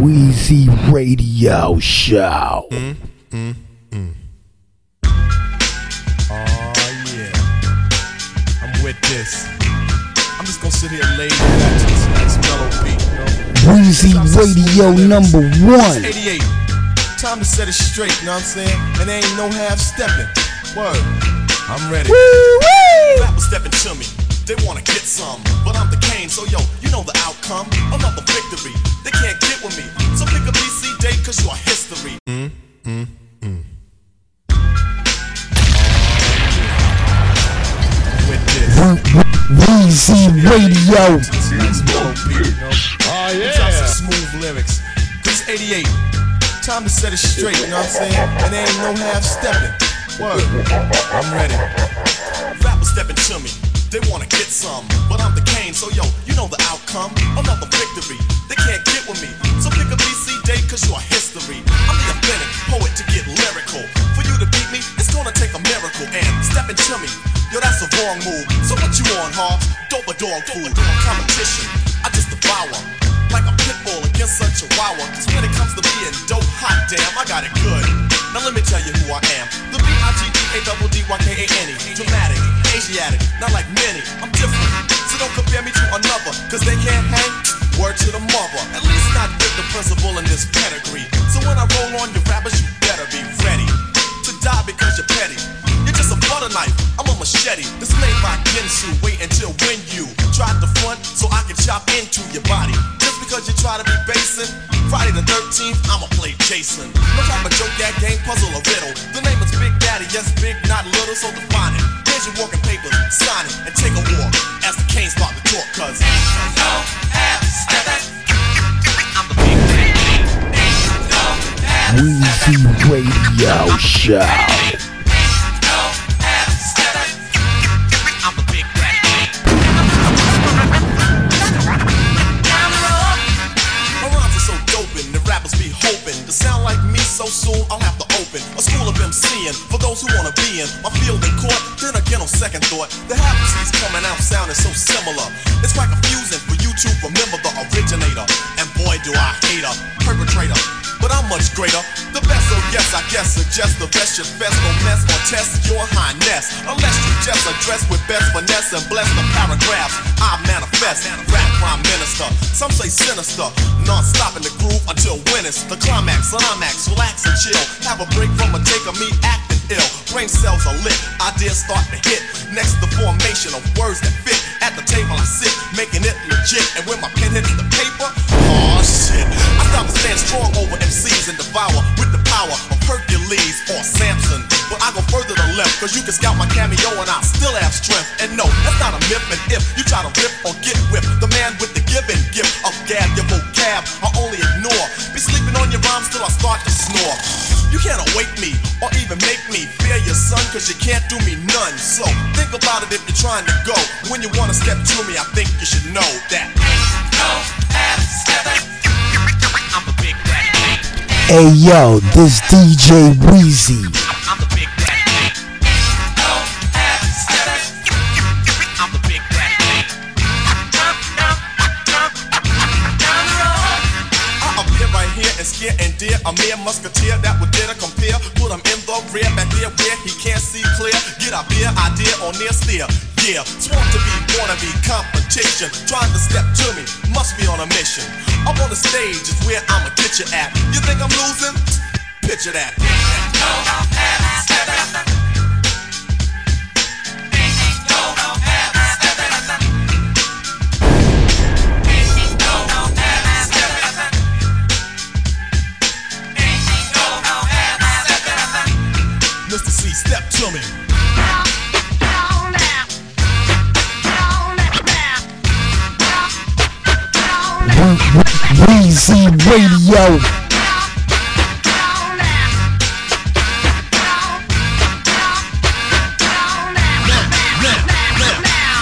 Wheezy Radio Show. Mm, mm, mm. Oh yeah, I'm with this. I'm just gonna sit here and lay back to this nice mellow beat. You know? Wheezy Radio number one. 88. Time to set it straight. You know what I'm saying? And there ain't no half stepping. Word. I'm ready. Rappers stepping to me. They wanna get some, but I'm the Kane, so yo, you know the outcome. Another victory. They can't get with me. So pick a BC date, cause you are history. With this. Wheezy Radio. Oh yeah. some smooth lyrics. This 88. Time to set it straight, you know what I'm saying? And there ain't no half stepping. Word. I'm ready. Rappers stepping to me. They wanna get some, but I'm the Kane, so yo, you know the outcome. Another victory. They can't get with me. So pick a BC date, cause you're history. I'm the authentic poet to get lyrical. For you to beat me, it's gonna take a miracle. And stepping to me, yo, that's a wrong move. So what you on, Hobbs? Dope a dog food. Competition, I just devour. Like a pit bull against a chihuahua. Cause when it comes to being dope, hot damn, I got it good. Now let me tell you who I am. The B-I-G-D-A-D-D-Y-K-A-N-E. Dramatic, Asiatic, not like many. I'm different. So don't compare me to another. Cause they can't hang. Word to the mother. At least not with the principal in this pedigree. So when I roll on your rappers, you better be ready. To die because you're petty. You're just a butter knife. I'm a machete. This made by Ginsu. Wait until when you try to front so I can chop into your body. Just because you try to be basing. Friday the 13th, I'ma play Jason. No type of joke, that game, puzzle, or riddle. The name is Big Daddy, yes, big, not little, so define it. Here's your walking sign it, and take a walk as the Kane's start to talk, cuz. Wheezy Radio Show. I'm a big red. My rhymes are so doping, the rappers be hoping to sound like me so soon. I'll have to open a school of MCing for those who wanna be in my second thought, the half coming out sounding so similar. It's quite confusing for you to remember the originator. And boy, do I hate a perpetrator. But I'm much greater. The best, so yes, I guess suggest the best your best no mess or test your highness. Unless you just address with best finesse and bless the paragraphs I manifest. Rap prime minister, some say sinister. Non-stop in the groove until when it's the climax. Climax, relax and chill. Have a break from a take of me acting ill. Brain cells are lit, ideas start to hit. Next, the formation of words that fit. At the table I sit, making it legit. And when my pen hits the paper, oh shit. I stop and stand strong over MCs and devour with the power of Hercules or Samson. But I go further to left, cause you can scout my cameo and I still have strength. And no, that's not a myth. And if you try to rip or get whipped, the man with the given gift of gab, your vocab, I only ignore. Be sleeping on your rhymes till I start to snore. You can't awake me or even make me fear your son, cause you can't do me none. So think about it if you're trying to go. When you wanna step to me, I think you should know that. Hey yo, this DJ Wheezy. A mere musketeer that would dare to compare. Put him in the rear, back there where he can't see clear. Get up here, idea or near steer. Yeah, sworn to be, wanna be competition. Trying to step to me, must be on a mission. Up on the stage is where I'ma get you at. You think I'm losing? Picture that. Mr. to me. Wheezy Radio.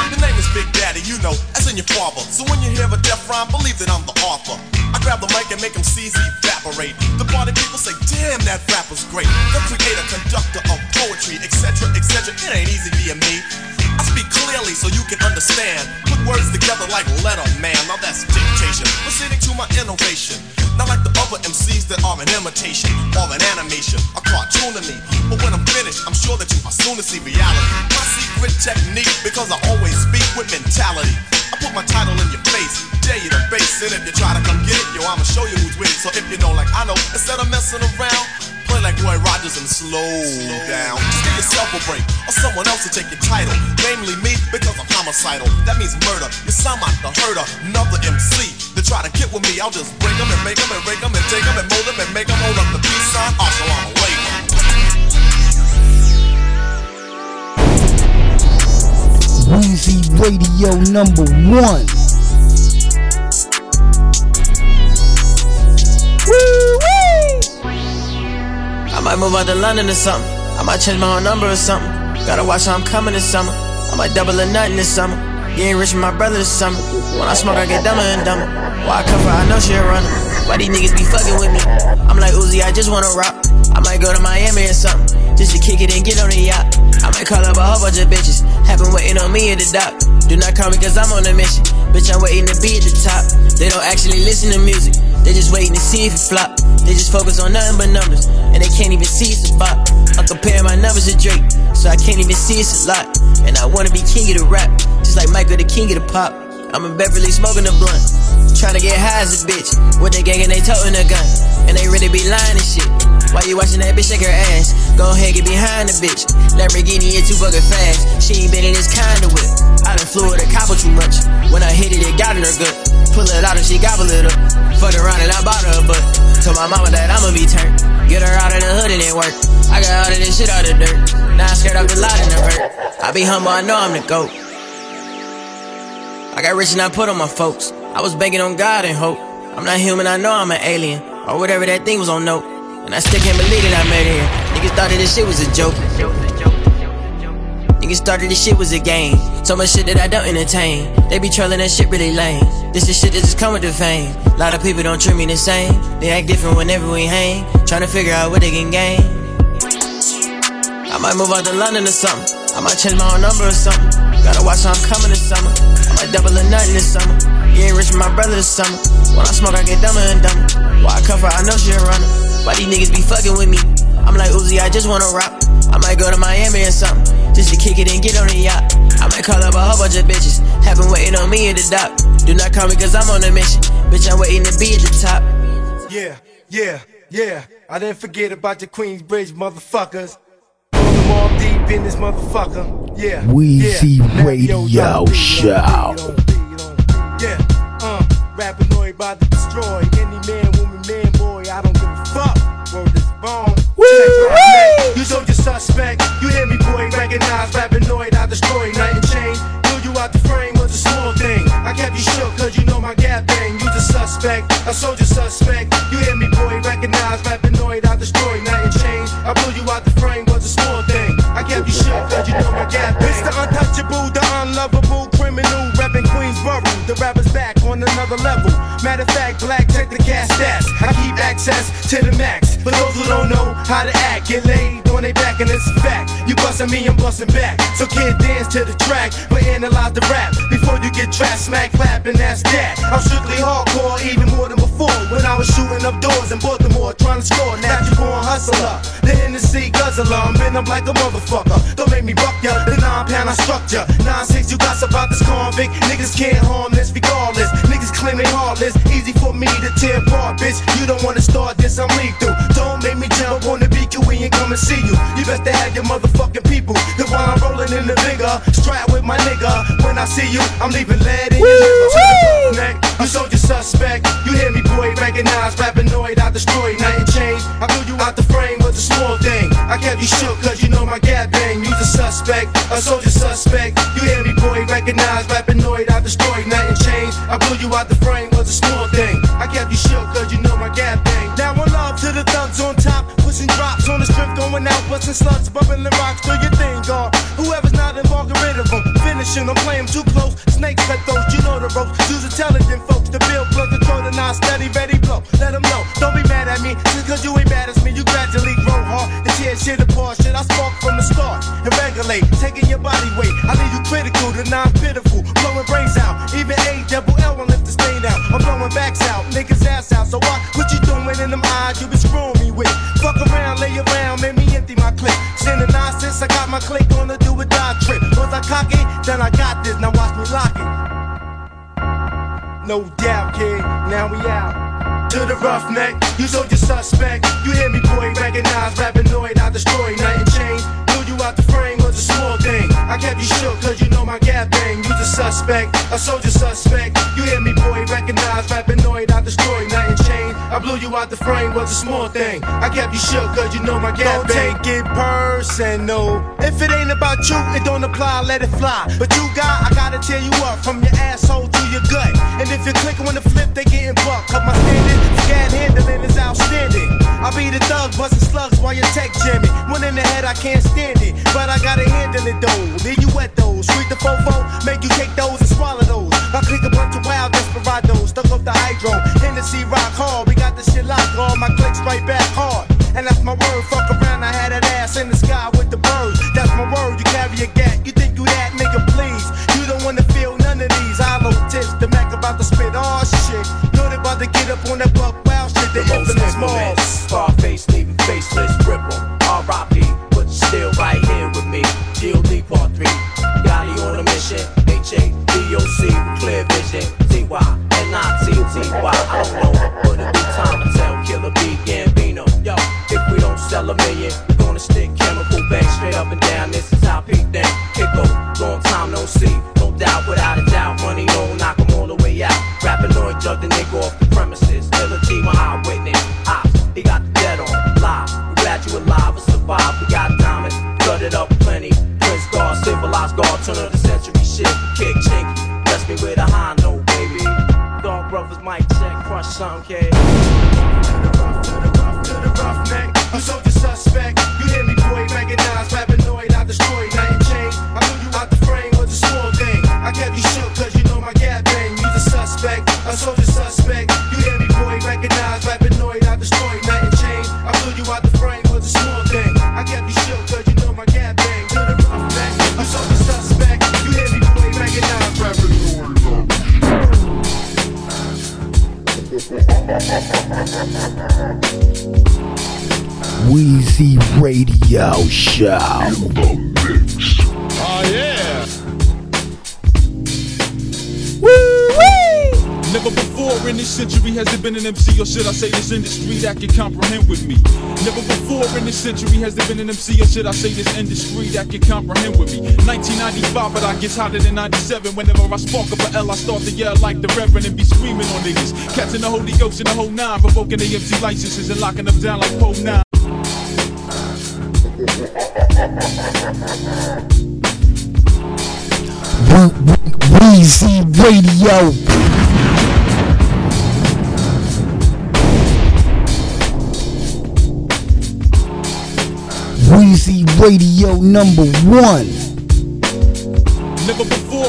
The name is Big Daddy, you know, as in your father. So when you hear a death rhyme, believe that I'm the author. I grab the mic and make MCs evaporate. The party people say, damn, that rapper's great. So you can understand. Put words together like letter man. Now that's dictation. Proceeding to my innovation. Not like the other MCs that are an imitation or an animation, a cartoon to me. But when I'm finished, I'm sure that you are soon to see reality. My secret technique, because I always speak with mentality. I put my title in your face, dare you to face it. If you try to come get it, yo, I'ma show you who's with it. So if you know, like I know, instead of messing around, play like Roy Rogers and slow down. Just give yourself a break, or someone else to take your title. Namely me, because I'm homicidal. That means murder. You sound like the hurt another MC. To try to get with me, I'll just break them and make them and break them and take them and mold them and make them hold up the peace sign. Assalamu alaikum. Weezy Radio number one. Might move out to London or something. I might change my whole number or something. Gotta watch how I'm coming this summer. I might double or nothing this summer. Ain't rich with my brother this summer. When I smoke, I get dumber and dumber. Why I cover, I know she a runner. Why these niggas be fucking with me? I'm like Uzi, I just wanna rock. I might go to Miami or something. Just to kick it and get on the yacht. I might call up a whole bunch of bitches. Have been waiting on me at the dock. Do not call me cause I'm on a mission. Bitch, I'm waiting to be at the top. They don't actually listen to music. They just waiting to see if it flop. They just focus on nothing but numbers. And they can't even see it's a bop. I'm comparing my numbers to Drake. So I can't even see it's a lot. And I wanna be king of the rap. Just like Michael, the king of the pop. I'm in Beverly smoking a blunt. Tryna get high as a bitch. With the gang and they toting a gun. And they really be lying and shit. Why you watching that bitch shake her ass? Go ahead, get behind the bitch. Lamborghini is too fucking fast. She ain't been in this kind of whip. I done flew with a copper too much. When I hit it, it got in her gut. Pull it out and she gobble it up. Fuck around and I bought her a butt. Told my mama that I'ma be turned. Get her out of the hood and it work. I got all of this shit out of dirt. Now I scared off the lot in the hurt. I be humble, I know I'm the GOAT. I got rich and I put on my folks. I was banking on God and hope. I'm not human, I know I'm an alien. Or whatever that thing was on note. And I still can't believe that I made it here. Niggas thought that this shit was a joke. Niggas started this shit was a game. So much shit that I don't entertain. They be trolling that shit really lame. This is shit that just come with the fame. A lot of people don't treat me the same. They act different whenever we hang. Trying to figure out what they can gain. I might move out to London or something. I might change my own number or something. Gotta watch how I'm coming this summer. I might double a nothing this summer. Ain't rich with my brother this summer. When I smoke, I get dumber and dumber. Why I cover, I know she a runner. Why these niggas be fucking with me? I'm like Uzi, I just wanna rock. I might go to Miami or something. Just to kick it and get on the yacht. I might call up a whole bunch of bitches. Have been waiting on me at the dock. Do not call me cause I'm on a mission. Bitch, I'm waiting to be at the top. Yeah, yeah, yeah. I didn't forget about the Queensbridge motherfuckers. All them all deep in this motherfucker. Yeah. Weezy yeah. Radio Show. Yeah, uh, rappinoid about to destroy any man, woman, man, boy. I don't give a fuck. Word is bone. You told your suspect, you hear me, boy. Recognize rappinoid, I destroy, nothing changed. Knew you out the frame was a small thing. I kept you shook, cause you know my gap bang. You the suspect, a soldier suspect. You hear me, boy. Recognize rappinoid, I destroy, nothing changed. I blew The rapper's back on another level. Matter of fact, black, check the gas stats. Access to the max. For those who don't know how to act, get laid on they back, and it's a fact. You bustin' me, I'm bustin' back. So kid, dance to the track, but analyze the rap before you get trapped, smack, clap, and that's that. I'm strictly hardcore, even more than before. When I was shooting up doors in Baltimore, trying to score. Natural born hustler, then the Hennessy guzzler. I'm been up like a motherfucker. Don't make me buck ya. The nine pound I struck ya. Nine six, you got about this convict. Niggas can't harm this regardless. Niggas claim they heartless. Easy for me to tear apart, bitch. You don't wanna start this, I'm lethal. Don't make me jump on the beat, you we ain't come and see you. You best to have your motherfucking people. The one I'm rolling in the vigor, strap with my nigga. When I see you, I'm leaving lead in your liver. Neck, you soldier suspect. You hear me, boy? Recognize rappinoid, I destroy, nothing changed. I blew you out the frame was a small thing. I kept you shook, cause you know my gap bang. You the suspect, a soldier suspect. You hear me, boy? Recognize rappinoid, I destroy, nothing changed. I blew you out the frame was a small thing. I kept you shook, cause you know my gap bang. Now one love to the thugs on top, pushing drops on the strip, going out, busting slugs, the rocks, do your thing, God. Whoever's not involved, get rid of them. Finishing, I'm playing too close. Snakes cut those, you know the ropes. Use intelligent folks to build, plug, control, the non steady, ready, blow. Let them know, don't be mad at me, just cause you ain't bad as me. You gradually grow hard, the tears shit apart, shit I spark from the start. And regulate, taking your body weight. I leave you critical to non pitiful, blowing brains out. Even A double L won't the. I'm blowing backs out, niggas ass out. So what? What you doing in them eyes you been screwing me with? Fuck around, lay around, make me empty my clip. Sending nonsense, I got my click on the do or die trip. Once I cock it, then I got this. Now watch me lock it. No doubt, kid. Now we out. To the roughneck, you sold your suspect. You hear me, boy? Recognize, rappinoid, I destroy, nothing changed. Blew you out the frame was a small thing. I kept you shook, cause you know my suspect, a soldier suspect. You hear me, boy? Recognize, rappinoid, I destroy. I blew you out the frame was a small thing. I kept you shook, cause you know my gap. Don't take it personal. If it ain't about you, it don't apply, let it fly. But you got, I gotta tear you up from your asshole to your gut. And if you're clicking when the flip, they getting bucked. Cause my standard, scat handling is outstanding. I be the thug, busting slugs while you tech jamming. One in the head, I can't stand it. But I gotta handle it though. Leave you wet though. Sweet the fofo, make you take those and swallow those. I click a bunch of wild desperados, stuck off the hydro. Hennessy rock hard, we got the shit locked. All my clicks right back hard. And that's my word, fuck around, I had that ass in the sky with the birds. That's my word, you carry a gat. You think you that nigga, please. You don't wanna feel none of these hollow tips. The Mac about to spit all shit. Know they about to get up on that buck wild shit. The, The infamous Mars. Scarface leaving faceless, rip With clear vision. T-Y, N-I-T-T-Y. I don't know, but it be brothers mic check, crush something, roughneck. You sold your suspect. You hear me, boy? Recognize, rappinoid, I destroy, Radio Show. Oh, Never before in this century has there been an MC, or should I say this industry that can comprehend with me. Never before in this century has there been an MC, or should I say this industry that can comprehend with me. 1995, but I guess hotter than 97. Whenever I spark up a L, I start to yell like the Reverend and be screaming on niggas. Catching the Holy Ghost in the whole nine, revoking the MC licenses and locking them down like Poe 9. Wheezy Radio. Wheezy Radio number one.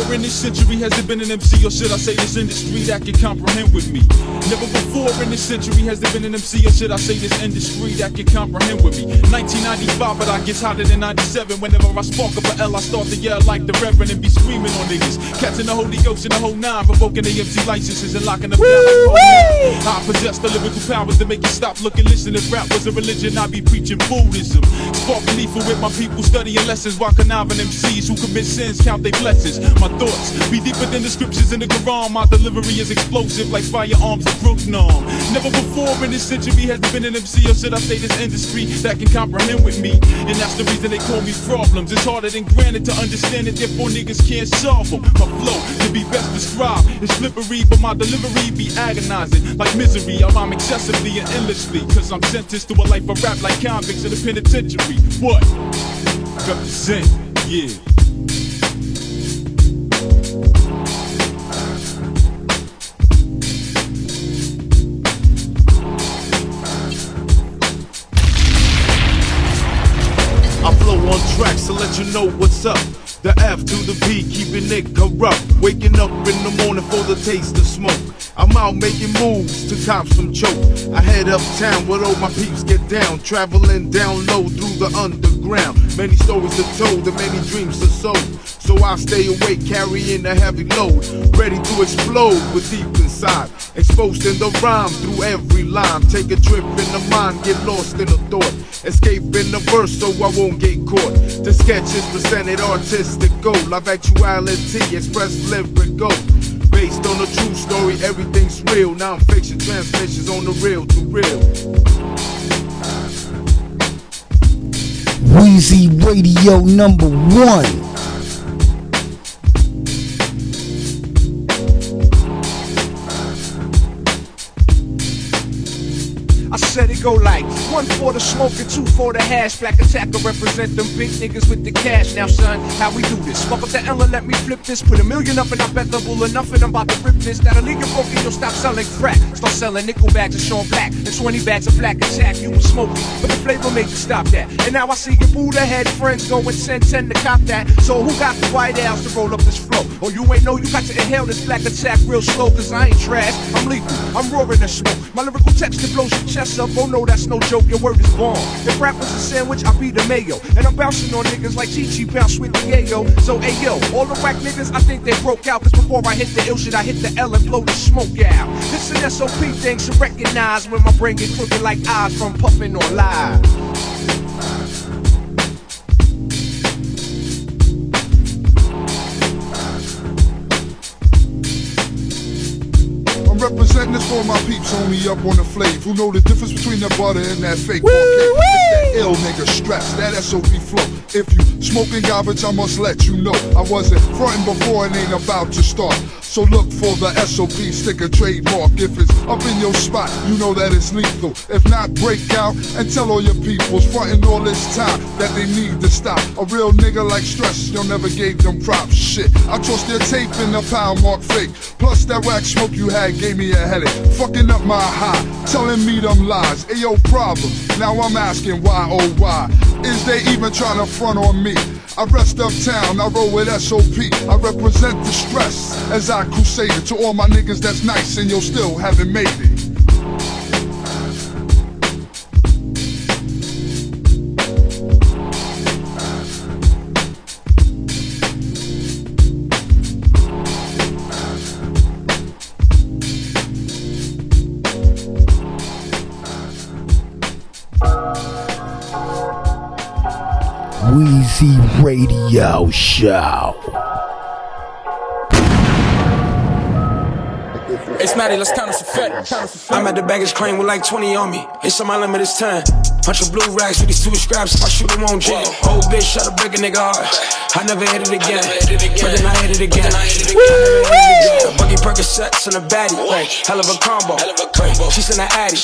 In this century has there been an MC, or should I say this industry that can comprehend with me. Never before in this century has there been an MC, or should I say this industry that can comprehend with me. 1995, but I guess hotter than 97. Whenever I spark up a L, I start to yell like the Reverend and be screaming on niggas. Catching the Holy Ghost in the whole nine, revoking the MC licenses and locking them down I possess the lyrical powers to make you stop, look, and listen. If rap was a religion, I'd be preaching Buddhism. Sparking lethal with my people, studying lessons while conniving MCs who commit sins, count their blessings. My thoughts be deeper than the scriptures in the Quran. My delivery is explosive like firearms of Brooklyn. Never before in this century has there been an MC, or should I say this industry that can comprehend with me. And that's the reason they call me problems. It's harder than granted to understand it, therefore niggas can't solve them. My flow can be best described. It's slippery, but my delivery be agonizing like misery. I rhyme excessively and endlessly, cause I'm sentenced to a life of rap like convicts in the penitentiary. What? Represent, yeah. You know what's up. The F to the B, keeping it corrupt. Waking up in the morning for the taste of smoke. I'm out making moves to cop some choke. I head uptown where all my peeps get down, traveling down low through the underground. Many stories are told and many dreams are sold. So I stay awake, carrying a heavy load, ready to explode with deep inside. Exposed in the rhyme through every line. Take a trip in the mind, get lost in a thought. Escape in the verse so I won't get caught. The sketch is presented artistic gold. Live actuality, express lyrical. Based on a true story, everything's real. Now I'm fiction transmissions on the real to real. Weezy Radio number one. Said it go like one for the smoke and two for the hash. Black attacker represent them big niggas with the cash. Now, son, how we do this? Fuck up the Ella, let me flip this. Put a million up and I bet bull enough and I'm about to rip this. That'll leave you broken, you'll stop selling crack. Start selling nickel bags of Sean Black and 20 bags of black attack. You was smoking, but the flavor made you stop that. And now I see your Buddha head friends going 10 10 to cop that. So who got the white ass to roll up this flow? Oh, you ain't know you got to inhale this black attack real slow, cause I ain't trash. I'm lethal, I'm roaring the smoke. My lyrical texture blows your chest up. Oh no, that's no joke, your word is born. If rap was a sandwich, I'd be the mayo. And I'm bouncing on niggas like Chi bounce with the yayo. So, hey yo, all the whack niggas, I think they broke out. Cause before I hit the ill shit, I hit the L and blow the smoke out. This an SOP thing to recognize when my brain get crooked like eyes from puffing on live. For my peeps, homie, up on the flave. Who know the difference between that butter and that fake that ill nigga stress, that SOB flow. If you smoking garbage, I must let you know. I wasn't fronting before and ain't about to start. So look for the SOP sticker trademark. If it's up in your spot, you know that it's lethal. If not, break out and tell all your peoples fronting all this time that they need to stop. A real nigga like stress, you never gave them props. Shit, I tossed their tape in the pound mark fake. Plus that wax smoke you had gave me a headache. Fucking up my high, telling me them lies. Ayo, problem. Now I'm asking why, Is they even trying to front on me? I rest uptown, I roll with SOP. I represent the stress as I crusade it to all my niggas that's nice and you still haven't made it. Radio Show. It's Maddie, let's count us a fat. I'm at the baggage claim with like 20 on me. It's on my limit, it's 10. Bunch of blue racks with these two scraps. If I shoot, it won't jam. Old bitch, shut a break a nigga heart. I never hit it again. But then I hit it again. I never hit it again. Buggy Percocets and a baddie. Ay, Hell of a combo. Ay, She's in the Addy.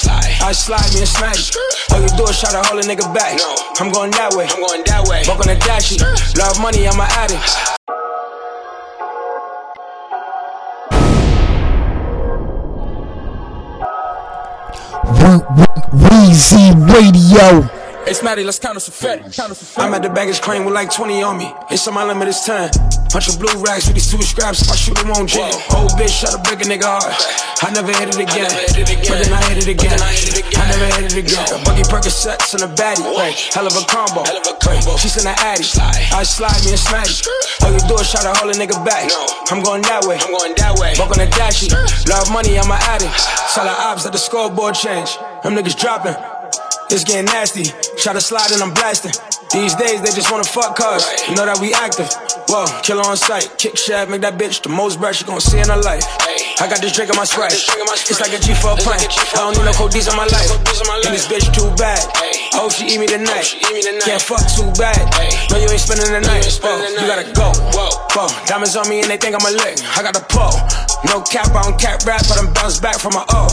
I slide me and smack it. All you do is try to hold a nigga back. I'm going that way. I'm going that way. Walk on the dashy. Love money, I'm an addict. We- we- Weezy Radio. It's Matty, let's count us a fat. I'm at the baggage claim with like 20 on me. It's on my limit, it's 10. Bunch of blue racks with these two scraps. I shoot, it won't jam. Old bitch, shut a break a nigga heart. I never hit it again. But then I hit it again. I never hit it again. A Buggy Percocets and a baddie. Ay, Hell of a combo. She's in the Addy. I slide me and it. All you do is try to hold a nigga back. I'm going that way. I'm going that way. Walk on the dashy. Love money, I'm an addict. Tell the ops that the scoreboard change. Them niggas dropping. It's getting nasty. Try to slide and I'm blasting. These days they just wanna fuck cars. You know that we active. Whoa, killer on sight. Kick shaft, make that bitch the most breath she gon' see in her life. I got this drink in my sprite. It's like a G for a pint. I don't need no codies in my life. And this bitch too bad. I hope she eat me tonight. Can't fuck too bad. No, you ain't spending the night. Whoa, you gotta go. Whoa, diamonds on me and they think I'm a lick. I got a pull. No cap, I don't cap rap, but I'm bounced back from my O.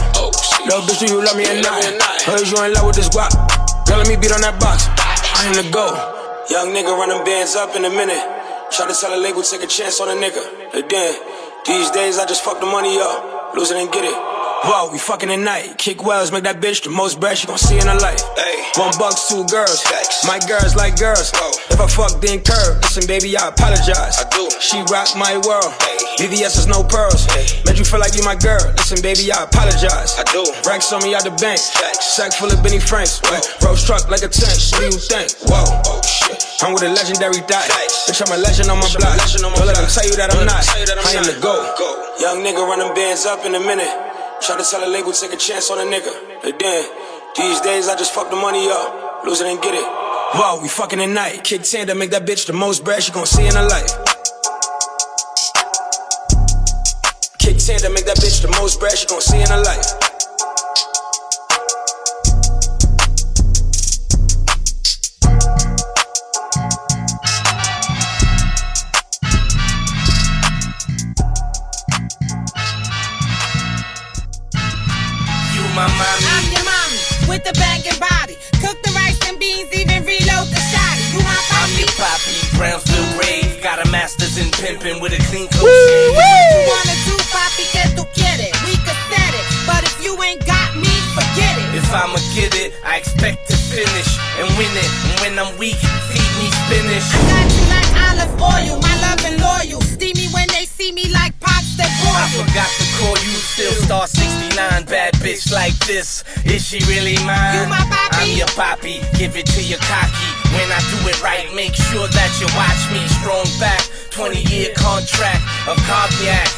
Little bitch, do you love me or not? Heard you in love with this guap. Girl, let me beat on that box. I am the go. Young nigga running bands up in a minute. Try to tell a label, take a chance on a nigga. Then, these days I just fuck the money up. Lose it and get it. Whoa, we fucking tonight. Kick wells, make that bitch the most bread she gon' see in her life. One bucks, two girls. My girls like girls. If I fuck, then curve. Listen, baby, I apologize. I do. She rock my world. VVS is no pearls. Made you feel like you my girl. Listen, baby, I apologize. I do. Racks on me out the bank. Sack full of Benny Franks. Rose truck like a tank. What do you think? Whoa. Oh shit. I'm with a legendary dot. Bitch, I'm a legend on my block. Don't let them tell you that I'm not. I am the GOAT. Young nigga running bands up in a minute. Try to tell a label, take a chance on a nigga. But then, these days I just fuck the money up. Lose it and get it. Whoa, we fucking tonight. Kick tandem, make that bitch the most bread she gon' see in her life. Kick tandem, make that bitch the most bread she gon' see in her life. My mommy. I'm your mommy with the banging body. Cook the rice and beans, even reload the shotty. You my I'm papi. your poppy, Brownsville rave. Got a master's in pimping with a clean coat. You wanna do papi que tú quieres? We could set it, but if you ain't got me, forget it. If I'ma get it, I expect to finish and win it. And when I'm weak, feed me spinach. I got you like olive oil, my love like this. Is she really mine? You my papi. I'm your poppy. Give it to your cocky. When I do it right make sure that you watch me. Strong back 20 year contract of cognac.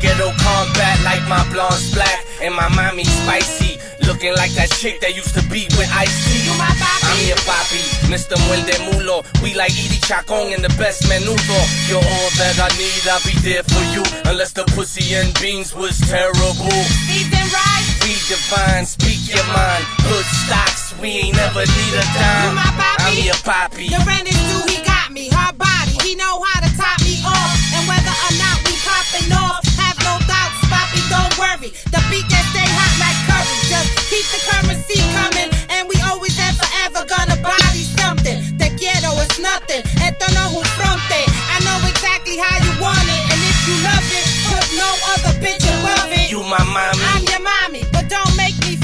Ghetto combat like my blonde's black. And my mommy spicy. Looking like that chick that used to be with Ice T You my papi. I'm your papi Mr. Muelde Mulo. We like Edie Chacon and the best menudo. You're all that I need I'll be there for you. Unless the pussy and beans was terrible. Season right, divine, speak your mind. Hood stocks, we ain't never need a dime. You my papi. I'm your poppy. the rent is due, he got me. Her body, he know how to top me off. And whether or not we popping off, have no doubts, papi, don't worry. The beat that stay hot like curry. Just keep the currency coming, and we always and forever gonna body something. Te quiero is nothing. Esto no es un fronte. I know exactly how you want it, and if you love it, put no other bitch above it. You my mommy.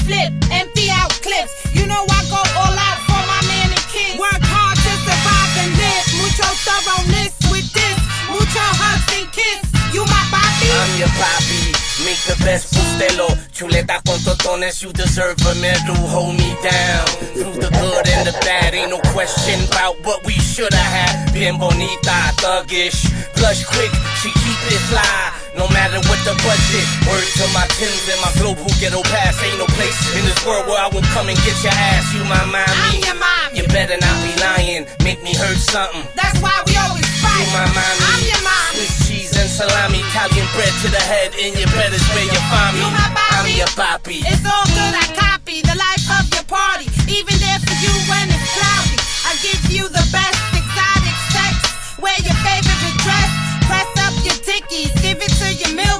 Flip. Empty out clips. You know I go all out for my man and kids. Work hard to survive and live. Mucho thoroughness with this. Mucho hugs and kiss. You my papi. I'm your poppy. Make the best bustelo. Chuleta con totones, you deserve a medal. Hold me down. Through the good and the bad, ain't no question about what we shoulda had. Bien bonita, thuggish. Blush quick, she keep it fly. No matter what the budget. Word to my Tims and my globe who ghetto pass. Ain't no place in this world where I won't come and get your ass. You my mommy. I'm your mommy. You better not be lying. Make me hurt something. That's why we always fight. You my mommy. I'm your mommy. Swiss cheese and salami, Italian bread to the head, and your bed is where you find me. You my papi. I'm your papi. It's all good, I copy the life of your party. Even there for you when it's cloudy. I give you the best exotic sex. Wear your favorite dress. Press up your dickies. Give it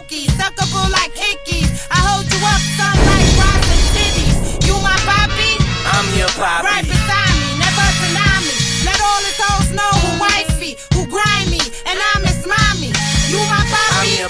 Suckable like hickeys. I hold you up, sun like bras and titties. You my papi? I'm your papi. Right beside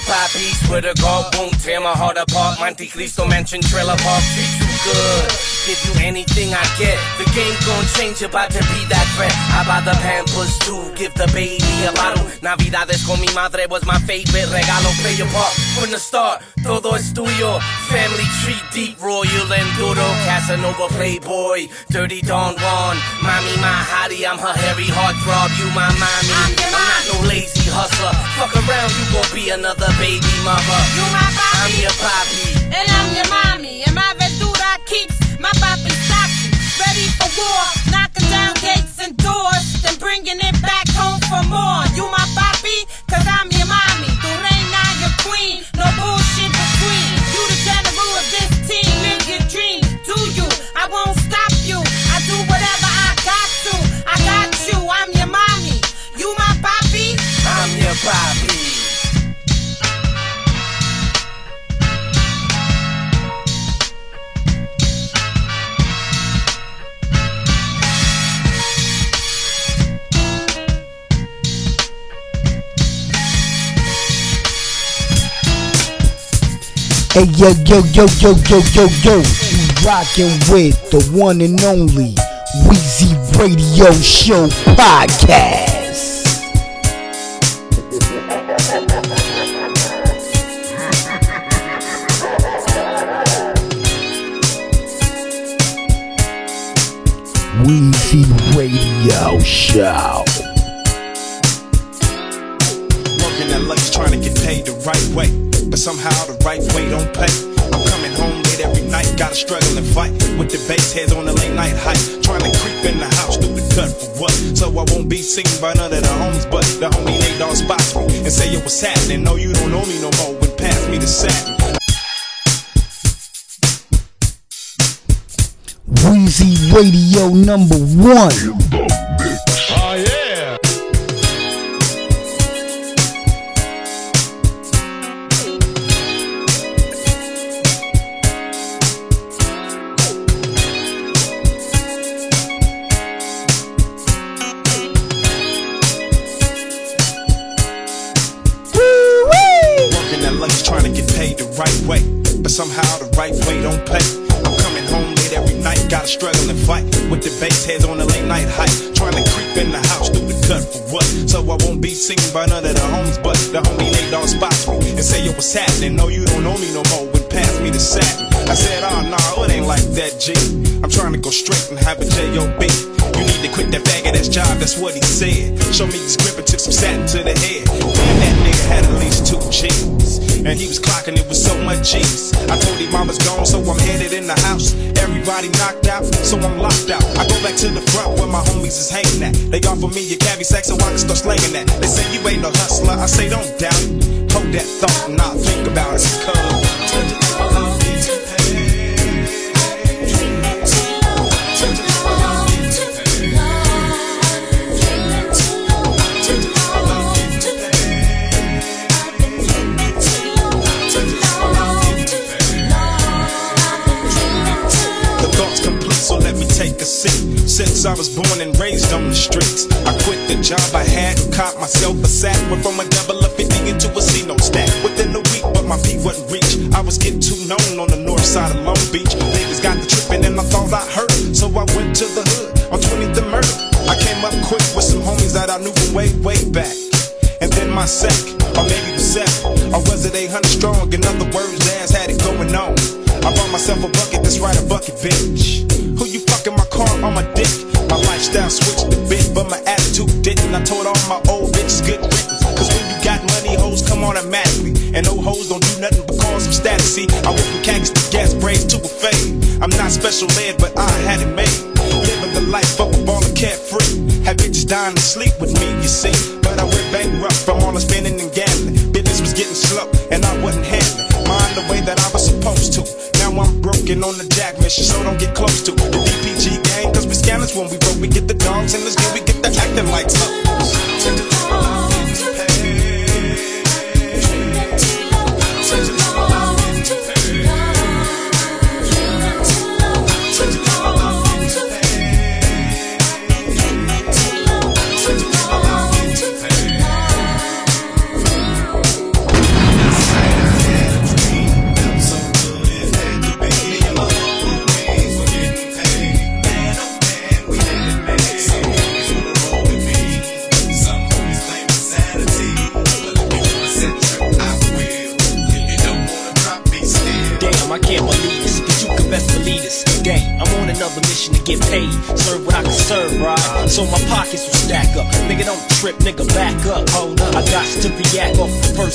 papi? your papi. Swear to God, won't tear my heart apart. Monte Cristo mansion trailer park. Treat you good. Give you anything I get. The game gon' change, about to be that threat. I buy the pampers too, give the baby a bottle. Navidades con mi madre was my favorite regalo. Play your part from the start. Todo es tuyo. Family tree deep, royal and duro. Casanova playboy, dirty Don Juan. Mommy, my hottie, I'm her hairy heartthrob. You my mommy. I'm not no lazy hustler. Fuck around, you gon' be another baby mother. You my papi? I'm your papi. And I'm your mommy, and my verdura keeps my papi stocky. Ready for war, knocking down gates and doors, then bringing it back home for more. You my papi, cause I'm your mommy. Tu reina, your queen, no Hey yo yo yo yo yo yo yo, you rockin' with the one and only Weezy Radio Show podcast. Weezy Radio Show. Somehow the right way don't pay. I'm coming home late every night, gotta struggle and fight. With the bass heads on the late night hike. Trying to creep in the house through the cut for what? So I won't be seen by none of the homies, but the homie Nate Dogg spots me and say, Yo, what's happening? No, you don't know me no more. When pass me the satin. Weezy Radio number one. Struggle and fight. With the bass heads on the late night hike. Trying to creep in the house through the cut for what? So I won't be seen by none of the homies, but the homie Nate Dogg spots me and say, Yo, what's happening? No, you don't know me no more. When pass me the satin. I said, Oh, nah, it ain't like that, G. I'm trying to go straight and have a J.O.B. You need to quit that faggot ass job, that's what he said. Show me his grip and took some satin to the head. Man, that nigga had at least two G's. And he was clocking it with so much G's. I told him I was gone, so I'm headed in the house. Everybody knocked out, so I'm locked out. I go back to the front where my homies is hanging at. They offer me a cabbie sack so I can start slanging that. They say you ain't no hustler, I say don't doubt it. Hold that thought and I'll think about it. Since I was born and raised on the streets, I quit the job I had, caught myself a sack, went from a double of 50 into a C-no stack. Within a week, but my P wasn't reached. I was getting too known on the north side of Long Beach. Niggas got the tripping and I thought I heard, so I went to the hood on 20th and Murder. I came up quick with some homies that I knew from way, way back. And then my sack, or maybe it sack, or was it 800 strong? In other words, Daz had it going on. I bought myself a bucket, that's right, a bucket, bitch. Fucking my car on my dick? My lifestyle switched a bit, but my attitude didn't. I told all my old bitches good riddance. Cause when you got money, hoes come automatically. And no hoes don't do nothing but cause some status. See, I went from khakis to gas braids to a fade. I'm not special ed, but I had it made. Living the life of a baller carefree. Had bitches dying to sleep with me, you see. But I went bankrupt from all the spending and gambling. Business was getting slow, and I wasn't handling mine the way that I was supposed to. Now I'm broken on the jack mission, so don't get close we we broke, we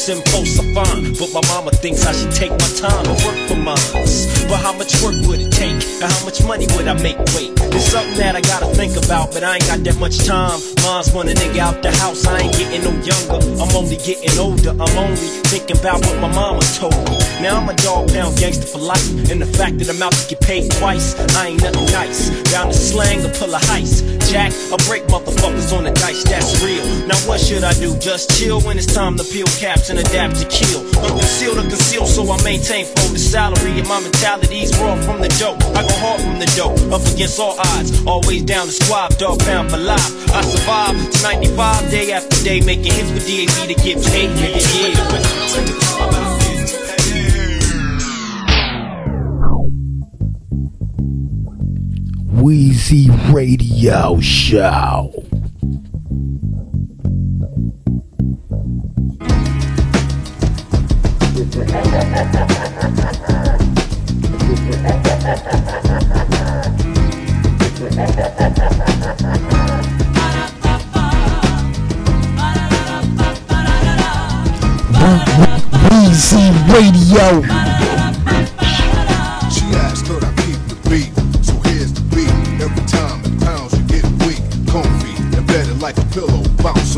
the first impulse I find. But my mama thinks I should take my time and work for mine. But how much work would it take? And how much money would I make? Wait, it's something that I gotta think about, but I ain't got that much time. Mom's want a nigga out the house, I ain't getting no younger. I'm only getting older. I'm only thinking about what my mama told me. Now I'm a Dogg Pound gangster for life. And the fact that I'm out to get paid twice, I ain't nothing nice. Down to slang or pull a heist. Jack, I break motherfuckers on the dice, that's real. Now what should I do? Just chill when it's time to peel caps and adapt to kill. Unconceal to conceal, so I maintain the salary. And my mentality's raw from the dope. I go hard from the dope, up against all odds. Always down to squab, Dogg Pound for life. I survive to 95 day after day, making hits with DAB to get paid. Nigga, yeah. Weezy Radio Show. Weezy Radio.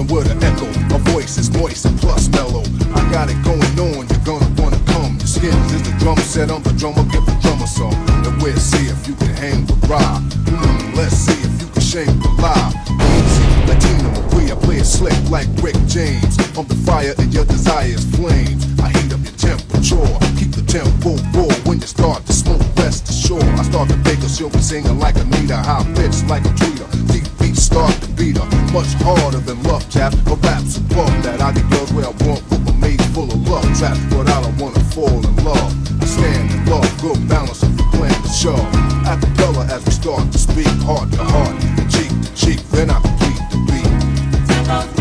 Bouncing with an echo. My voice is moist and plus mellow. I got it going on, you're gonna wanna come. Your skin is the drum set, I'm the drummer, give the drummer some. And we'll see if you can hang with Rob. Mm, let's see if you can shame the lie. Easy, Latino, I play it slick like Rick James. I'm the fire and your desires flames. I heat up your temperature, keep the tempo raw when you start to smoke. Rest assured, I start to think she'll be singing like Anita, high pitched like a tweeter. Start to beat her, much harder than love tap. But raps above that, I get girls where I want, with a maid full of love trap. But I don't wanna fall in love. I stand in love, good balance if you plan to show. Acapella as we start to speak, heart to heart, cheek to cheek, then I complete the beat.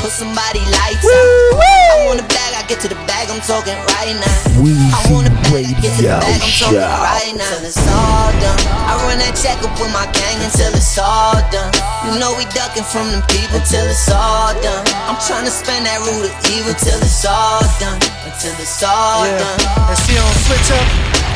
Put somebody lights out. I want a bag, I get to the bag, I'm talking right now. I want a bag, I get to the Radio bag, I'm talking right now. Till it's all done. I run that check up with my gang until it's all done. You know we ducking from them people till it's all done. I'm tryna spend that root of evil till it's all done. Until it's all Yeah. done. And she don't switch up.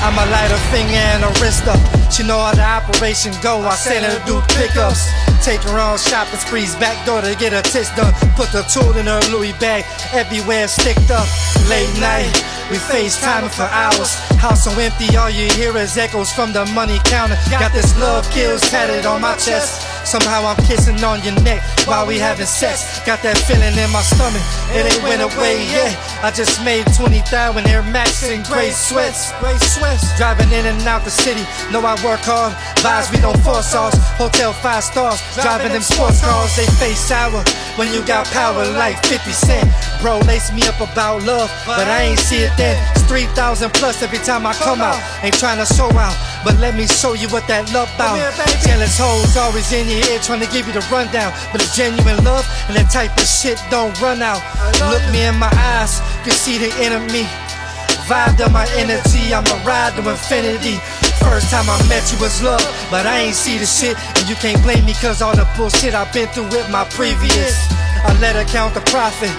I'ma light her finger and her wrist up. She know how the operation go. I send her to do pickups. Take her on shopping sprees, back door to get her tits done. Put the tool in her Louis bag, everywhere sticked up. Late night, we FaceTiming for hours. House so empty, all you hear is echoes from the money counter. Got this love kills tatted on my chest. Somehow I'm kissing on your neck while we having sex. Got that feeling in my stomach, it ain't went away yet. I just made 20,000 Air Max in gray sweats. Gray sweats. Driving in and out the city, know I work hard. Vibes we don't force ours. Hotel five stars, driving them sports cars. They face sour when you got power like 50 Cent. Bro, lace me up about love, but I ain't see it then. It's 3,000 plus every time I come out. Ain't trying to show out, But let me show you what that love about. Jealous hoes always in your ear trying to give you the rundown. But it's genuine love and that type of shit don't run out. Look me in my eyes, you can see the enemy. Vibe to my energy, I'm a ride to infinity. First time I met you was love, but I ain't see the shit. And you can't blame me cause all the bullshit I've been through with my previous. I let her count the profit.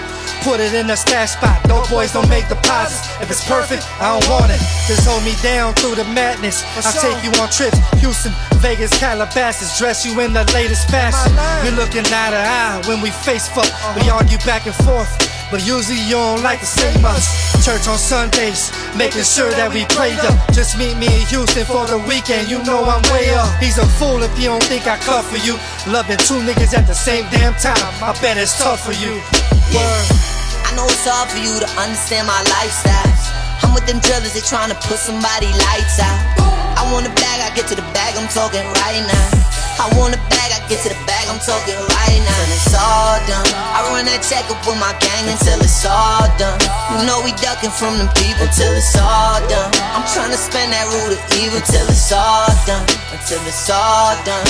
Put it in a stash spot. No boys don't make deposits. If it's perfect, I don't want it. Just hold me down through the madness. I'll take you on trips. Houston, Vegas, Calabasas. Dress you in the latest fashion. We're looking eye to eye when we face fuck. We argue back and forth. But usually you don't like to say much. Church on Sundays, making sure that we prayed up. Just meet me in Houston for the weekend, you know I'm way up. He's a fool if you don't think I cut for you. Loving two niggas at the same damn time, I bet it's tough for you. Word. I know it's hard for you to understand my lifestyle. I'm with them drillers, they tryna put somebody lights out. I want a bag, I get to the bag, I'm talking right now. I want a bag, I get to the bag, I'm talking right now. And it's all done. I run that check up with my gang until it's all done. You know we ducking from them people till it's all done. I'm trying to spend that root of evil till it's all done. Until it's all done.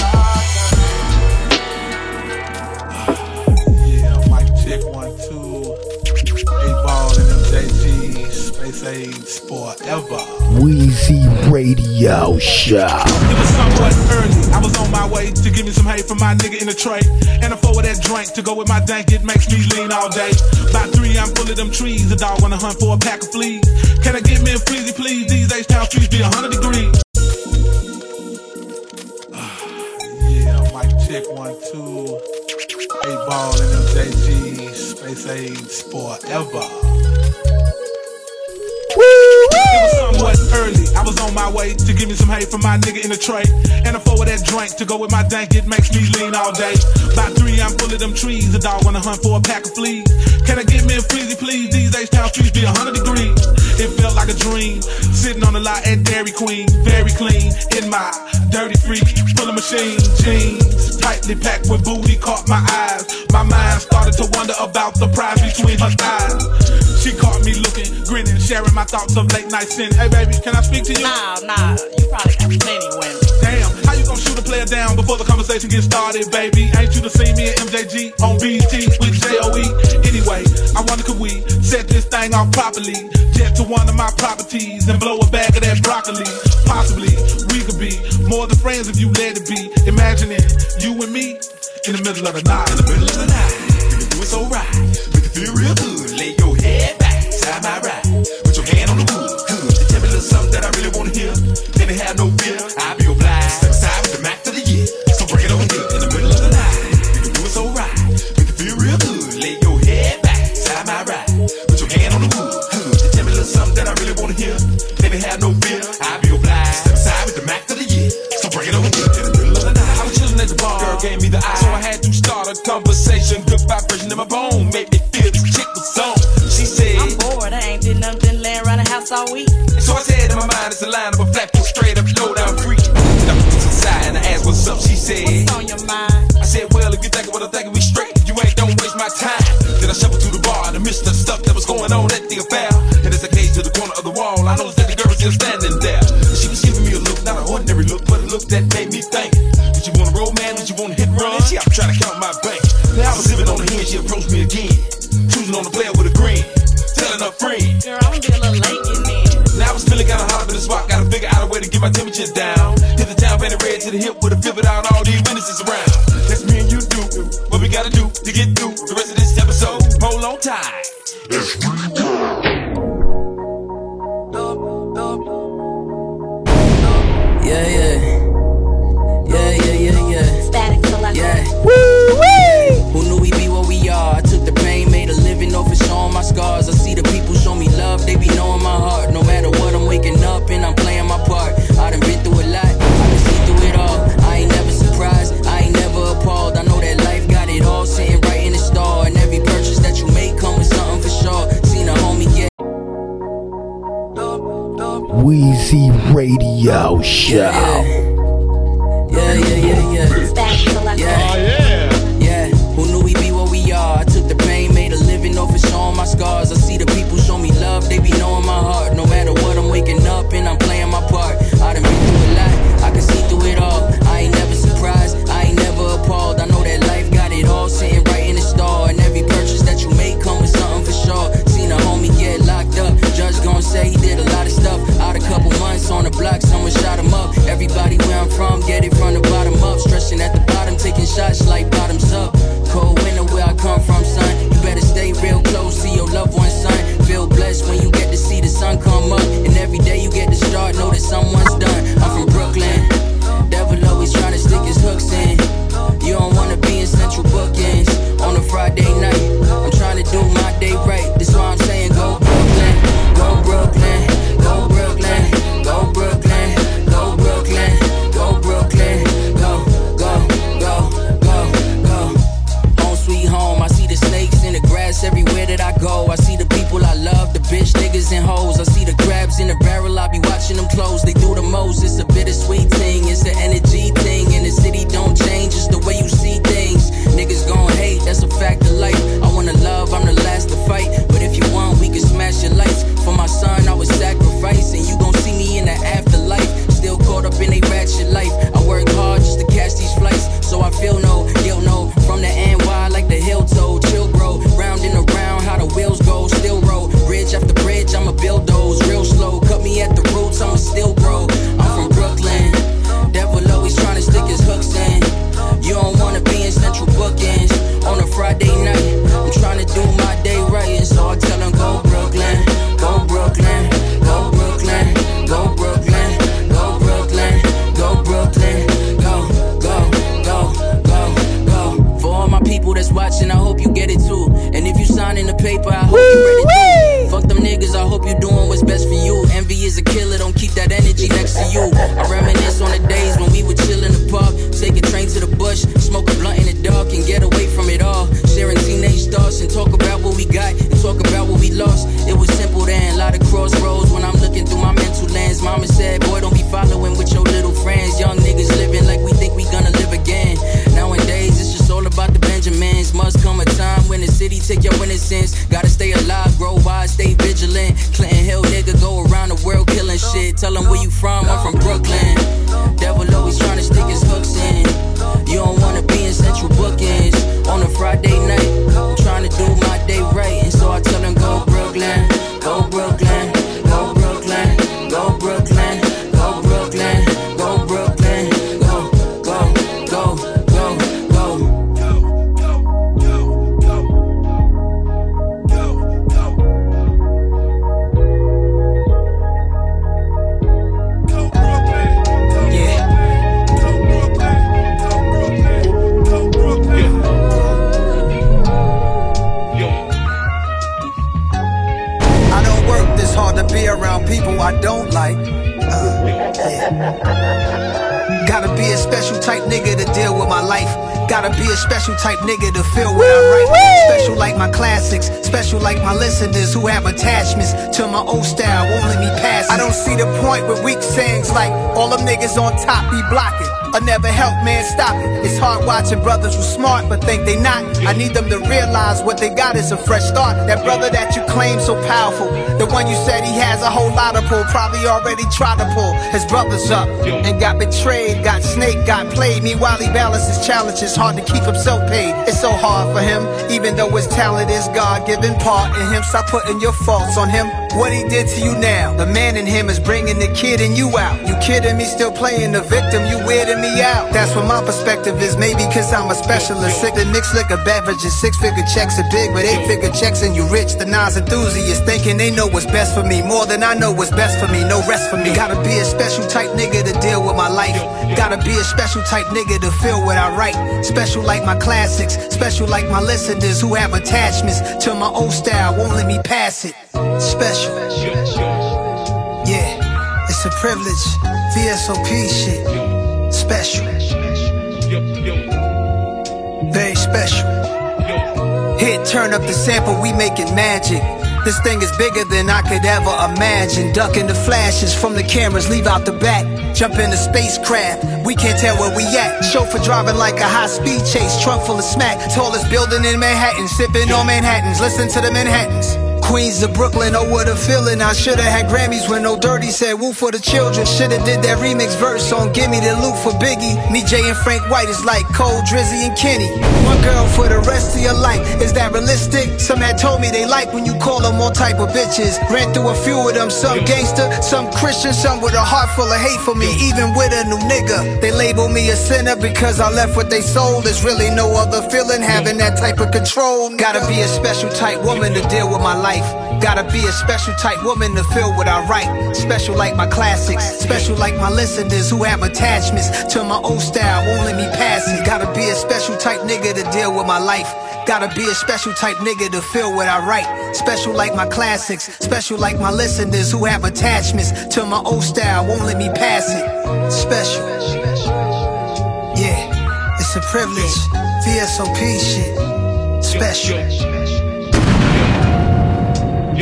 Age forever. Wheezy Radio Show. It was somewhat early. I was on my way to give me some hay from my nigga in the tray. And a four of that drink to go with my dank. It makes me lean all day. By three, I'm full of them trees. A dog on a hunt for a pack of fleas. Can I get me a fleasy, please? These H-Town trees be 100 degrees. Ah, yeah, mic check one, two. Eight ball and MJG. Space Age forever. It was somewhat early. I was on my way to give me some hay from my nigga in the tray. And a four of that drink to go with my dank. It makes me lean all day. By three, I'm full of them trees. A dog on a hunt for a pack of fleas. Can I get me a fleasy, please? These H-Town streets be 100 degrees. It felt like a dream. Sitting on the lot at Dairy Queen. Very clean. In my dirty freak. Full of machine jeans. Tightly packed with booty caught my eyes. My mind started to wonder about the prize between her thighs. She caught me looking, grinning, sharing my thoughts of late night sin. Hey baby, can I speak to you? Nah, nah, you probably got plenty women. Damn, how you gonna shoot a player down before the conversation gets started, baby? Ain't you to see me and MJG on BT with J-O-E? Anyway, I wonder could we set this thing off properly? Jet to one of my properties and blow a bag of that broccoli. Possibly, we could be more than friends if you let it be. Imagining you and me in the middle of the night. In the middle of the night, we can do it so right. Make it feel real good. Lay your head back, side my right. Gave me the eye. So I had to start a conversation. Good vibration in my bone. Made Oh, Show. Yeah, style, won't let me pass. it. I don't see the point with weak sayings like all them niggas on top be blocking. I never help man stop it. It's hard watching brothers who smart but think they not. I need them to realize what they got is a fresh start. That brother that you claim so powerful, the one you said he has a whole lot of pull, probably already tried to pull his brothers up and got betrayed, got snake, got played. Meanwhile he balances challenges, hard to keep himself paid. It's so hard for him, even though his talent is God-given part in him. Stop putting your faults on him. What he did to you now, the man in him is bringing the kid in you out. You kidding me? Still playing the victim, you weirding me out. That's what my perspective is. Maybe cause I'm a specialist. Sick the mixed liquor beverages, six figure checks are big, but eight figure checks and you rich. The Nas enthusiasts thinking they know what's best for me. More than I know what's best for me. No rest for me. Gotta be a special type nigga to deal with my life. Gotta be a special type nigga to feel what I write. Special like my classics, special like my listeners who have attachments to my old style. Won't let me pass it. Special. Yeah, it's a privilege. VSOP shit. Special. Very special. Hit, turn up the sample, we making magic. This thing is bigger than I could ever imagine. Ducking the flashes from the cameras, leave out the back. Jump in the spacecraft, we can't tell where we at. Chauffeur driving like a high speed chase, trunk full of smack. Tallest building in Manhattan, sipping on Manhattans. Listen to the Manhattans. Queens of Brooklyn, oh what a feeling. I shoulda had Grammys when Ol' Dirty said Wu for the children. Shoulda did that remix verse on Gimme the Loot for Biggie. Me, Jay, and Frank White is like Cole, Drizzy, and Kenny. One girl for the rest of your life. Is that realistic? Some had told me they like when you call them all type of bitches. Ran through a few of them, some gangster, some Christian, some with a heart full of hate for me. Even with a new nigga, they label me a sinner because I left what they sold. There's really no other feeling having that type of control. Gotta be a special type woman to deal with my life. Gotta be a special type woman to feel what I write. Special like my classics, special like my listeners who have attachments to my old style. Won't let me pass it. Gotta be a special type nigga to deal with my life. Gotta be a special type nigga to feel what I write. Special like my classics, special like my listeners who have attachments to my old style. Won't let me pass it. Special. Yeah, it's a privilege. VSOP shit. Special.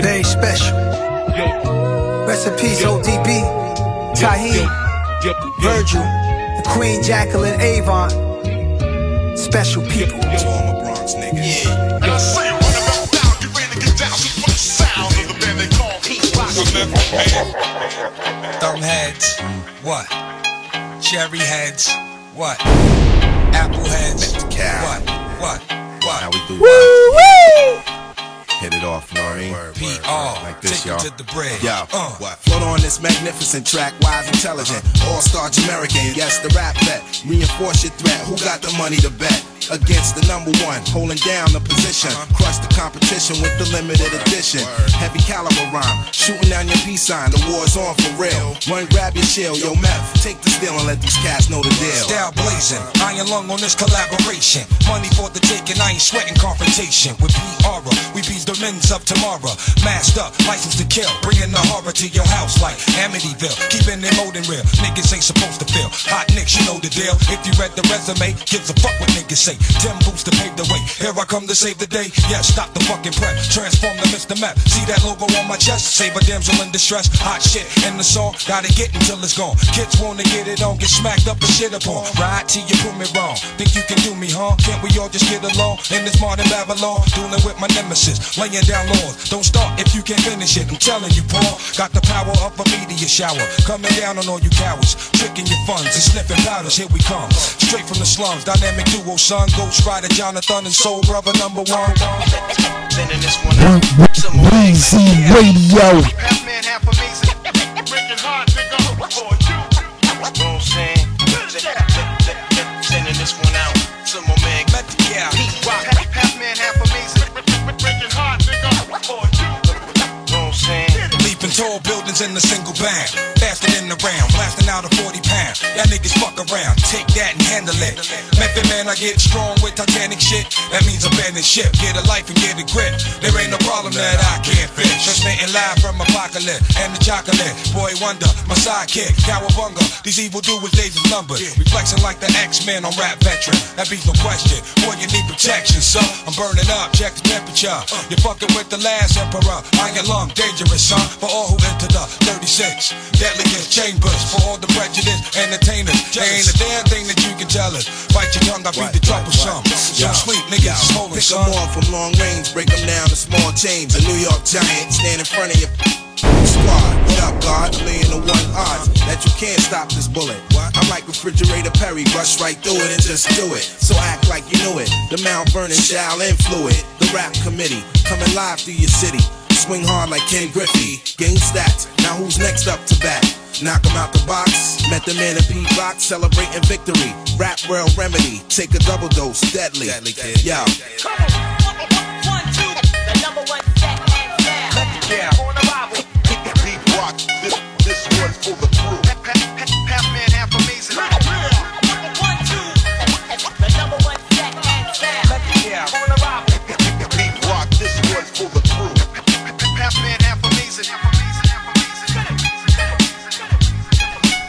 Very special. Rest in peace, ODB, Tahir, Virgil, the Queen Jacqueline Avant. Special people. To all my Bronx niggas. Yeah. And I see running up down, you ready to get down to the sound of the band they call Pete Thumb heads, what? Cherry heads, what? Apple heads, what? What? What? How we do Woo that? Hit it off, you know what I mean? PR, like this, take it y'all. to the bread. Yo, Uh. what? Float on this magnificent track, wise, intelligent, all-star American. Yes, the rap vet. Reinforce your threat. Who got the money to bet? Against the number one, holding down the position. Crush the competition with the limited edition. Heavy caliber rhyme, shooting down your peace sign. The war's on for real. Run, grab your shield, yo, meth. Take the steel and let these cats know the deal. Style blazing, iron lung on this collaboration. Money for the taking, I ain't sweating confrontation. With PR, we men's of tomorrow. Masked up, license to kill, bringing the horror to your house like Amityville. Keeping it loading real, niggas ain't supposed to feel. Hot nicks, you know the deal. If you read the resume, gives a fuck what niggas say. Tim boots to pave the way. Here I come to save the day. Yeah, stop the fucking prep. Transform the Mr. Map. See that logo on my chest? Save a damsel in distress. Hot shit in the song, gotta get until it's gone. Kids wanna get it on, get smacked up and shit upon. Ride till you prove me wrong. Think you can do me, huh? Can't we all just get along in this modern Babylon? Dueling with my nemesis, laying down laws. Don't start if you can't finish it. I'm telling you, Paul. Got the power of a media shower. Coming down on all you cowards. Tricking your funds and sniffing powders. Here we come. Straight from the slums. Dynamic duo, son. Ghost Rider, Jonathan, and Soul Brother number one. Sending this one Weezy Radio. Sending this one out to my man Pete Half man, half amazing. Leaping tall buildings in a single bang. Faster than the round, blasting out a 40 pound. Y'all niggas fuck around, take that and handle it. Method man, I get strong with Titanic shit. That means abandon ship, get a life and get a grip. There ain't no problem that I can't fix. Transmitting live from Apocalypse and the chocolate. Boy Wonder, my sidekick, Cowabunga. These evil doers, days is numbered. Reflexing like the X-Men on rap veteran. That beats no question. Boy, you need protection, son. I'm burning up, check the temperature. Uh. You're fucking with the last emperor. I Iron lung, dangerous, son. For all who enter the 36 deadliest chambers. For all the prejudice entertainers. There ain't a damn thing that you can tell us. Bite your tongue, I beat the troublesome. Yo, Some sleep, niggas is holding, Pick son. them off from long range, break them down to small chains. A New York giant stand in front of your squad. What up, God? Million to one odds that you can't stop this bullet. I'm like refrigerator Perry, rush right through it and just do it. So act like you knew it. The Mount Vernon shall influence the rap committee coming live through your city. Swing hard like Ken Griffey. Game stats. Now who's next up to bat? Knock 'em out the box. Met the man in P Rock celebrating victory. Rap world remedy. Take a double dose. Deadly. Deadly kid. Yo.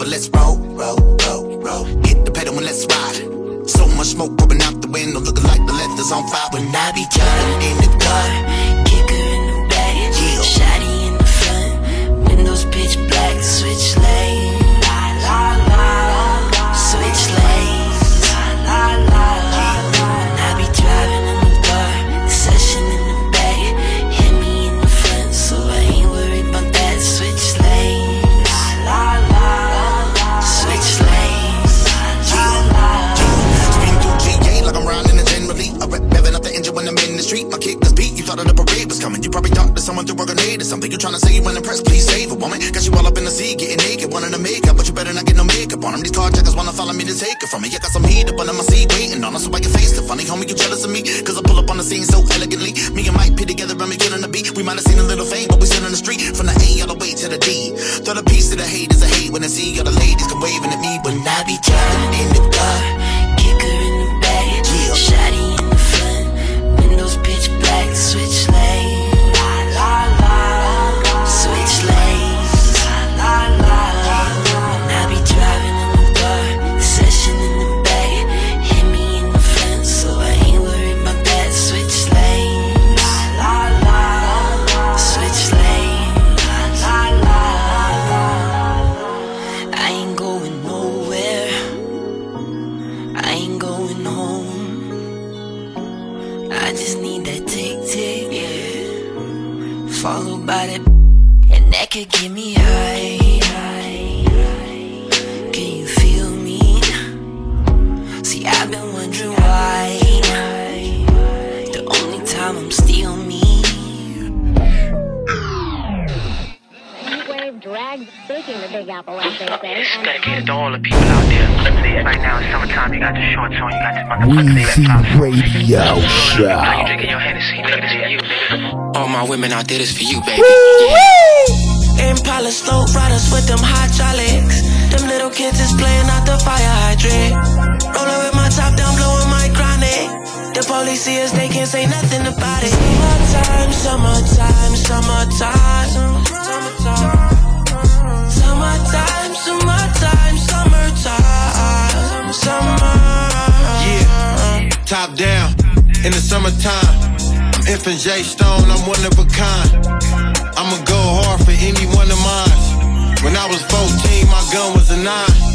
But let's roll, roll, roll, roll. Hit the pedal and let's ride. So much smoke pouring out the window, looking like the leather's on fire. When I be driving in the car, kicker in the back, yeah. shotty in the front, windows pitch black, switch lane, la la coming. You probably thought that someone threw a grenade or something. You trying to say you unimpressed? Please save a woman. Got you all up in the sea, getting naked, wanting to make up, but you better not get no makeup on them. These carjackers wanna follow me to take it from me. I got some heat up under my seat, waiting on us. So why your face the funny, homie? You jealous of me? Cause I pull up on the scene so elegantly. Me and Mike P together and we killing the beat. We might have seen a little fame, but we still in the street. From the A all the way to the D. Throw the piece to the hate is a hate when I see all the ladies come waving at me. When I be driving in the car, kicker in the back, shotty in the front, windows pitch black, switch lane, dragged baking the Big Apple, as they say. It's dedicated to all the people out there. Right now, it's summertime. You got the shorts on. You got the motherfucking Weezy Radio Now you drinking your Hennessy, nigga. This for you, nigga. All my women out there, this for you, baby. Impala slow riders with them hydraulics. Them little kids is playing out the fire hydrant. Rolling with my top down, blowing my chronic. The police see us, they can't say nothing about it. Summertime, summertime, summertime. Summertime, summertime, summertime. Summer. Yeah, top down in the summertime. I'm infant J Stone, I'm one of a kind. I'ma go hard for any one of mine. When I was 14, my gun was a nine.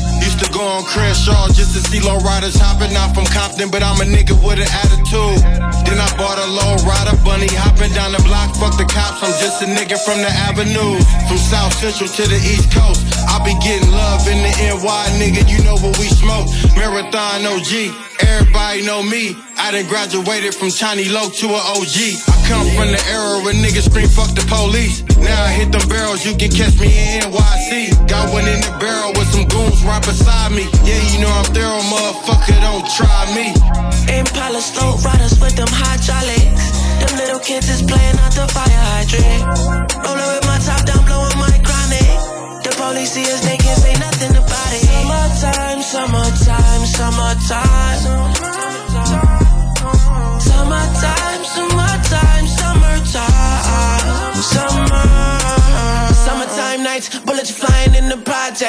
Go on Crenshaw just to see low riders hopping out from Compton, but I'm a nigga with an attitude. Then I bought a low rider, bunny hopping down the block. Fuck the cops, I'm just a nigga from the avenue. From South Central to the East Coast, I be getting love in the NY, nigga. You know what we smoke. Marathon OG, everybody know me. I done graduated from Tiny Low to an OG. I come from the era when niggas scream fuck the police. Now I hit them barrels, you can catch me in NYC. Got one in the barrel with some goons right beside me. Yeah, you know I'm thorough, motherfucker, don't try me. Impala slow riders with them jollies. Them little kids is playing out the fire hydrant. Rolling with my top down, blowing my chronic. The police see us, they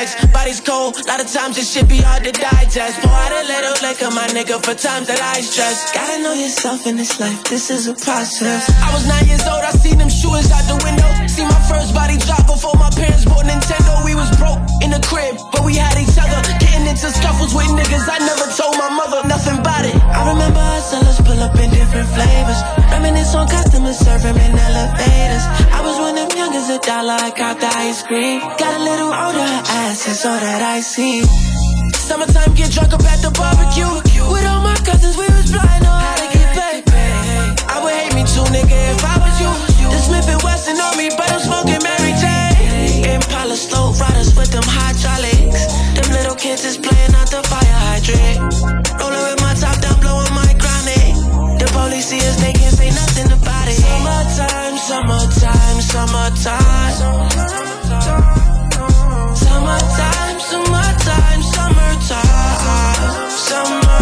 the. Body's cold, a lot of times this shit be hard to digest. Pour out a little liquor, my nigga, for times that I stress. Gotta know yourself in this life, this is a process. I was nine years old, I seen them shooters out the window. See my first body drop before my parents bought Nintendo. We was broke in the crib, but we had each other. Getting into scuffles with niggas, I never told my mother nothing about it. I remember hustlers pull up in different flavors. Reminisce on customers serving in elevators. I was a dollar, I got the ice cream. Got a little older, her ass is all that I see. Summertime, get drunk up at the barbecue. With all my cousins, we was flying on how to get paid. I would hate me too, nigga, if I was you. The Smith and Wesson on me, but I'm smoking Mary J. Impala slow riders with them hydraulics. Them little kids is playing out the fire hydrant. Rolling with my top down, blowing my chronic. The police see us, they can't say nothing about it. Summertime, summertime, summertime. Summertime, summertime, summertime. Summer.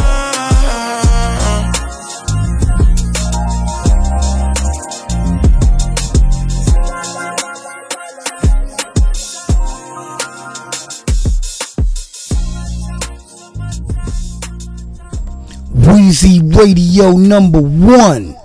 Weezy Radio number one.